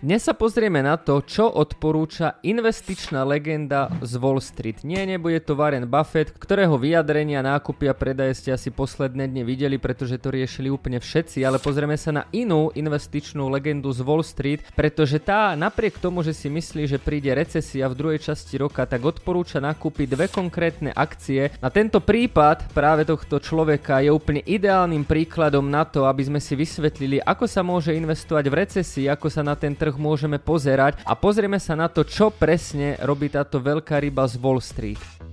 Dnes sa pozrieme na to, čo odporúča investičná legenda z Wall Street. Nie, nebude to Warren Buffett, ktorého vyjadrenia, nákupy a predaje ste asi posledné dne videli, pretože to riešili úplne všetci, ale pozrieme sa na inú investičnú legendu z Wall Street, pretože tá napriek tomu, že si myslí, že príde recesia v druhej časti roka, tak odporúča nakúpiť dve konkrétne akcie. Na tento prípad práve tohto človeka je úplne ideálnym príkladom na to, aby sme si vysvetlili, ako sa môže investovať v recesii, ako sa na ten trh trh môžeme pozerať a pozrieme sa na to, čo presne robí táto veľká ryba z Wall Street.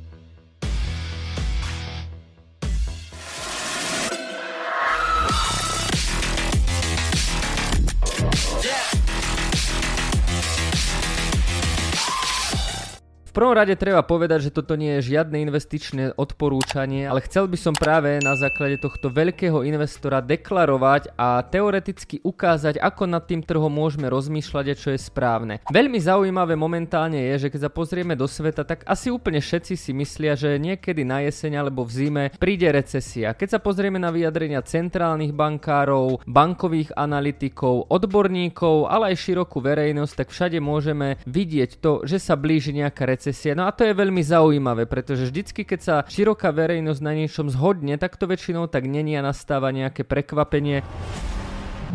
Prvom rade treba povedať, že toto nie je žiadne investičné odporúčanie, ale chcel by som práve na základe tohto veľkého investora deklarovať a teoreticky ukázať, ako nad tým trhom môžeme rozmýšľať a čo je správne. Veľmi zaujímavé momentálne je, že keď sa pozrieme do sveta, tak asi úplne všetci si myslia, že niekedy na jeseň alebo v zime príde recesia. Keď sa pozrieme na vyjadrenia centrálnych bankárov, bankových analytikov, odborníkov, ale aj širokú verejnosť, tak všade môžeme vidieť to, že sa blíži nejaká recesia recesie. No a to je veľmi zaujímavé, pretože vždycky, keď sa široká verejnosť na niečom zhodne, tak to väčšinou tak není a nastáva nejaké prekvapenie.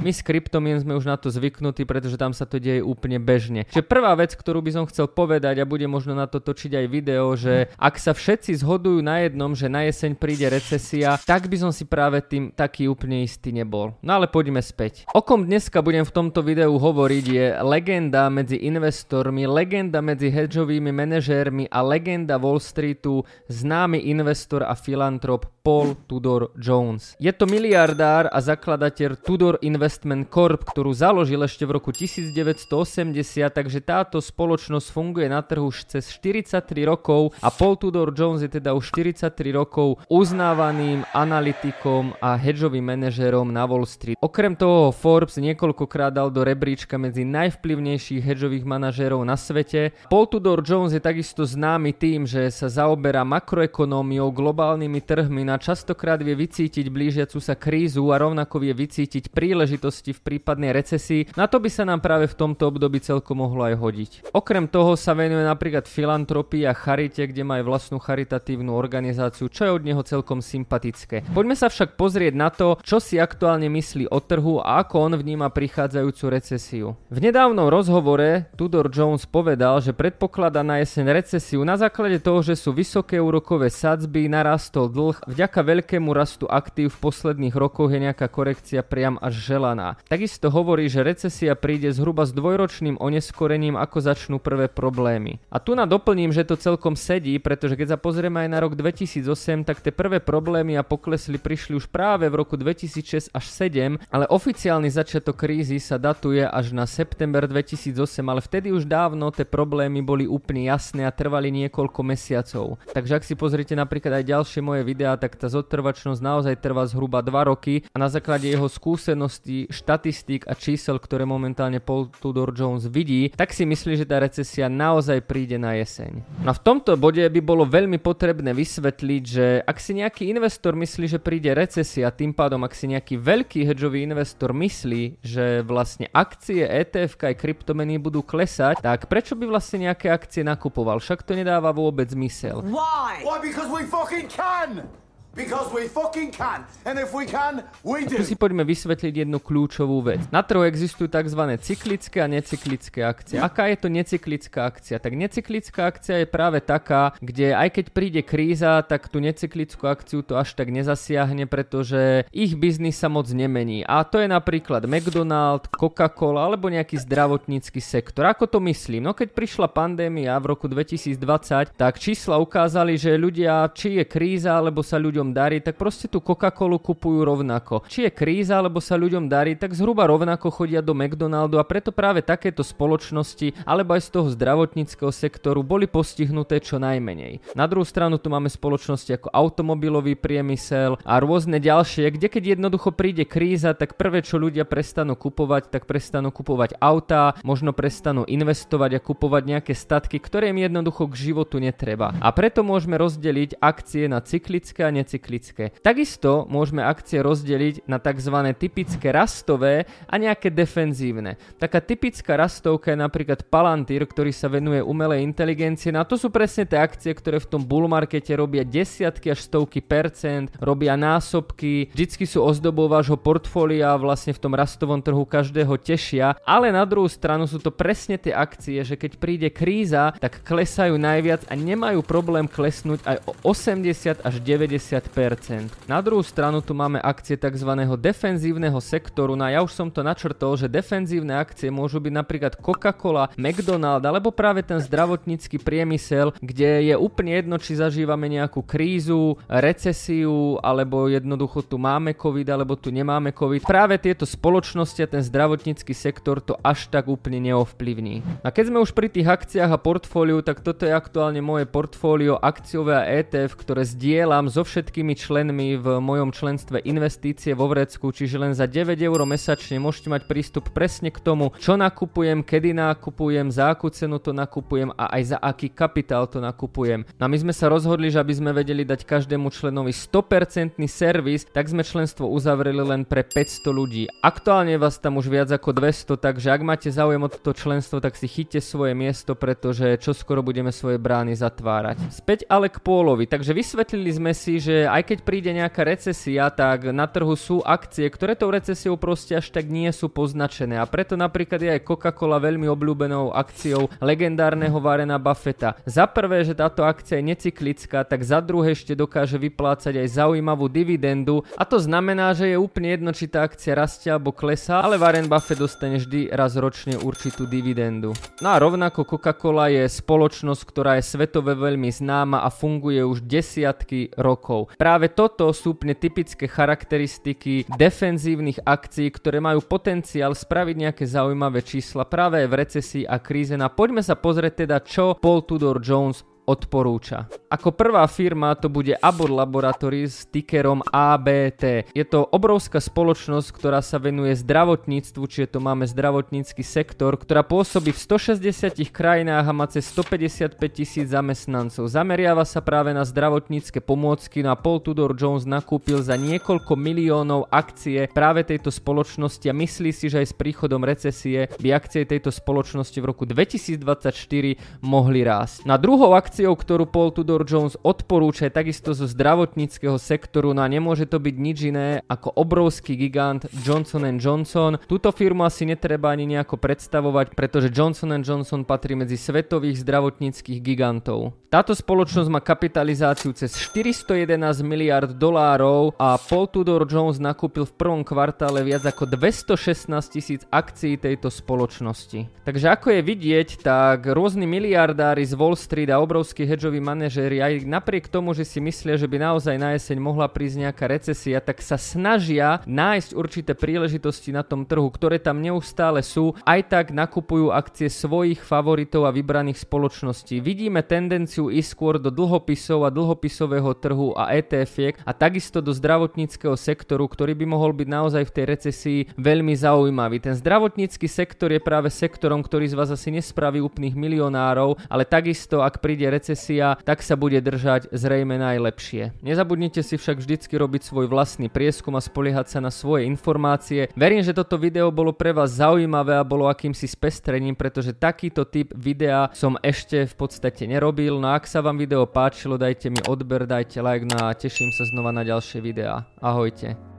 My s kryptomien sme už na to zvyknutí, pretože tam sa to deje úplne bežne. Čiže prvá vec, ktorú by som chcel povedať a bude možno na to točiť aj video, že ak sa všetci zhodujú na jednom, že na jeseň príde recesia, tak by som si práve tým taký úplne istý nebol. No ale poďme späť. O kom dneska budem v tomto videu hovoriť je legenda medzi investormi, legenda medzi hedžovými manažérmi a legenda Wall Streetu, známy investor a filantrop Paul Tudor Jones. Je to miliardár a zakladateľ Tudor Investment Corp, ktorú založil ešte v roku 1980, takže táto spoločnosť funguje na trhu už cez 43 rokov a Paul Tudor Jones je teda už 43 rokov uznávaným analytikom a hedžovým manažérom na Wall Street. Okrem toho Forbes niekoľkokrát dal do rebríčka medzi najvplyvnejších hedžových manažérov na svete. Paul Tudor Jones je takisto známy tým, že sa zaoberá makroekonómiou, globálnymi trhmi a častokrát vie vycítiť blížiacu sa krízu a rovnako vie vycítiť príležitosti v prípadnej recesii. Na to by sa nám práve v tomto období celkom mohlo aj hodiť. Okrem toho sa venuje napríklad filantropii a charite, kde má aj vlastnú charitatívnu organizáciu, čo je od neho celkom sympatické. Poďme sa však pozrieť na to, čo si aktuálne myslí o trhu a ako on vníma prichádzajúcu recesiu. V nedávnom rozhovore Tudor Jones povedal, že predpokladá na jeseň recesiu na základe toho, že sú vysoké úrokové sadzby, narastol dlh, vďaka vďaka veľkému rastu aktív v posledných rokoch je nejaká korekcia priam až želaná. Takisto hovorí, že recesia príde zhruba s dvojročným oneskorením, ako začnú prvé problémy. A tu na doplním, že to celkom sedí, pretože keď sa pozrieme aj na rok 2008, tak tie prvé problémy a poklesli prišli už práve v roku 2006 až 7, ale oficiálny začiatok krízy sa datuje až na september 2008, ale vtedy už dávno tie problémy boli úplne jasné a trvali niekoľko mesiacov. Takže ak si pozrite napríklad aj ďalšie moje videá, tak tak tá zotrvačnosť naozaj trvá zhruba 2 roky a na základe jeho skúseností, štatistík a čísel, ktoré momentálne Paul Tudor Jones vidí, tak si myslí, že tá recesia naozaj príde na jeseň. No a v tomto bode by bolo veľmi potrebné vysvetliť, že ak si nejaký investor myslí, že príde recesia, tým pádom ak si nejaký veľký hedžový investor myslí, že vlastne akcie ETF aj kryptomeny budú klesať, tak prečo by vlastne nejaké akcie nakupoval? Však to nedáva vôbec zmysel. Why? Why? Because we fucking can! Tu si poďme vysvetliť jednu kľúčovú vec. Na trhu existujú tzv. cyklické a necyklické akcie. Aká je to necyklická akcia? Tak necyklická akcia je práve taká, kde aj keď príde kríza, tak tú necyklickú akciu to až tak nezasiahne, pretože ich biznis sa moc nemení. A to je napríklad McDonald, Coca-Cola alebo nejaký zdravotnícky sektor. Ako to myslím? No keď prišla pandémia v roku 2020, tak čísla ukázali, že ľudia, či je kríza, alebo sa ľuďom ľuďom darí, tak proste tú Coca-Colu kupujú rovnako. Či je kríza, alebo sa ľuďom darí, tak zhruba rovnako chodia do McDonaldu a preto práve takéto spoločnosti, alebo aj z toho zdravotníckého sektoru boli postihnuté čo najmenej. Na druhú stranu tu máme spoločnosti ako automobilový priemysel a rôzne ďalšie, kde keď jednoducho príde kríza, tak prvé čo ľudia prestanú kupovať, tak prestanú kupovať autá, možno prestanú investovať a kupovať nejaké statky, ktoré im jednoducho k životu netreba. A preto môžeme rozdeliť akcie na cyklické a necyklické necyklické. Takisto môžeme akcie rozdeliť na tzv. typické rastové a nejaké defenzívne. Taká typická rastovka je napríklad Palantir, ktorý sa venuje umelej inteligencie. Na to sú presne tie akcie, ktoré v tom bull markete robia desiatky až stovky percent, robia násobky, vždycky sú ozdobou vášho portfólia vlastne v tom rastovom trhu každého tešia, ale na druhú stranu sú to presne tie akcie, že keď príde kríza, tak klesajú najviac a nemajú problém klesnúť aj o 80 až 90 Na druhú stranu tu máme akcie tzv. defenzívneho sektoru, no a ja už som to načrtol, že defenzívne akcie môžu byť napríklad Coca-Cola, McDonald alebo práve ten zdravotnícky priemysel, kde je úplne jedno, či zažívame nejakú krízu, recesiu alebo jednoducho tu máme COVID alebo tu nemáme COVID. Práve tieto spoločnosti a ten zdravotnícky sektor to až tak úplne neovplyvní. A keď sme už pri tých akciách a portfóliu, tak toto je aktuálne moje portfólio akciové a ETF, ktoré zdieľam so všetkými členmi v mojom členstve investície vo Vrecku, čiže len za 9 eur mesačne môžete mať prístup presne k tomu, čo nakupujem, kedy nakupujem, za akú cenu to nakupujem a aj za aký kapitál to nakupujem. No a my sme sa rozhodli, že aby sme vedeli dať každému členovi 100% servis, tak sme členstvo uzavreli len pre 500 ľudí. Aktuálne vás tam už viac ako 200, takže ak máte záujem o toto členstvo, tak si chyťte svoje miesto, pretože čo skoro budeme svoje brány zatvárať. Späť ale k Pólovi, takže vysvetlili sme si, že aj keď príde nejaká recesia, tak na trhu sú akcie, ktoré tou recesiou proste až tak nie sú poznačené a preto napríklad je aj Coca-Cola veľmi obľúbenou akciou legendárneho Varena Buffetta. Za prvé, že táto akcia je necyklická, tak za druhé ešte dokáže vyplácať aj zaujímavú dividendu a to znamená, že je úplne jedno, či tá akcia rastie alebo klesá, ale Warren Buffett dostane vždy raz ročne určitú dividendu. No a rovnako Coca-Cola je spoločnosť, ktorá je svetové veľmi známa a funguje už desiatky rokov. Práve toto sú úplne typické charakteristiky defenzívnych akcií, ktoré majú potenciál spraviť nejaké zaujímavé čísla práve v recesii a kríze. No a poďme sa pozrieť teda, čo Paul Tudor Jones odporúča. Ako prvá firma to bude Abbott Laboratories s tickerom ABT. Je to obrovská spoločnosť, ktorá sa venuje zdravotníctvu, čiže to máme zdravotnícky sektor, ktorá pôsobí v 160 krajinách a má cez 155 tisíc zamestnancov. Zameriava sa práve na zdravotnícke pomôcky, no a Paul Tudor Jones nakúpil za niekoľko miliónov akcie práve tejto spoločnosti a myslí si, že aj s príchodom recesie by akcie tejto spoločnosti v roku 2024 mohli rásť. Na druhou akciu akciou, ktorú Paul Tudor Jones odporúča takisto zo zdravotníckého sektoru, no a nemôže to byť nič iné ako obrovský gigant Johnson Johnson. Túto firmu asi netreba ani nejako predstavovať, pretože Johnson Johnson patrí medzi svetových zdravotníckých gigantov. Táto spoločnosť má kapitalizáciu cez 411 miliard dolárov a Paul Tudor Jones nakúpil v prvom kvartále viac ako 216 tisíc akcií tejto spoločnosti. Takže ako je vidieť, tak rôzni miliardári z Wall Street a obrovskí obrovskí hedžoví manažéri, aj napriek tomu, že si myslia, že by naozaj na jeseň mohla prísť nejaká recesia, tak sa snažia nájsť určité príležitosti na tom trhu, ktoré tam neustále sú, aj tak nakupujú akcie svojich favoritov a vybraných spoločností. Vidíme tendenciu ísť skôr do dlhopisov a dlhopisového trhu a ETF a takisto do zdravotníckého sektoru, ktorý by mohol byť naozaj v tej recesii veľmi zaujímavý. Ten zdravotnícky sektor je práve sektorom, ktorý z vás asi nespraví úplných milionárov, ale takisto ak príde recesia, tak sa bude držať zrejme najlepšie. Nezabudnite si však vždycky robiť svoj vlastný prieskum a spoliehať sa na svoje informácie. Verím, že toto video bolo pre vás zaujímavé a bolo akýmsi spestrením, pretože takýto typ videa som ešte v podstate nerobil. No ak sa vám video páčilo, dajte mi odber, dajte like no a teším sa znova na ďalšie videá. Ahojte.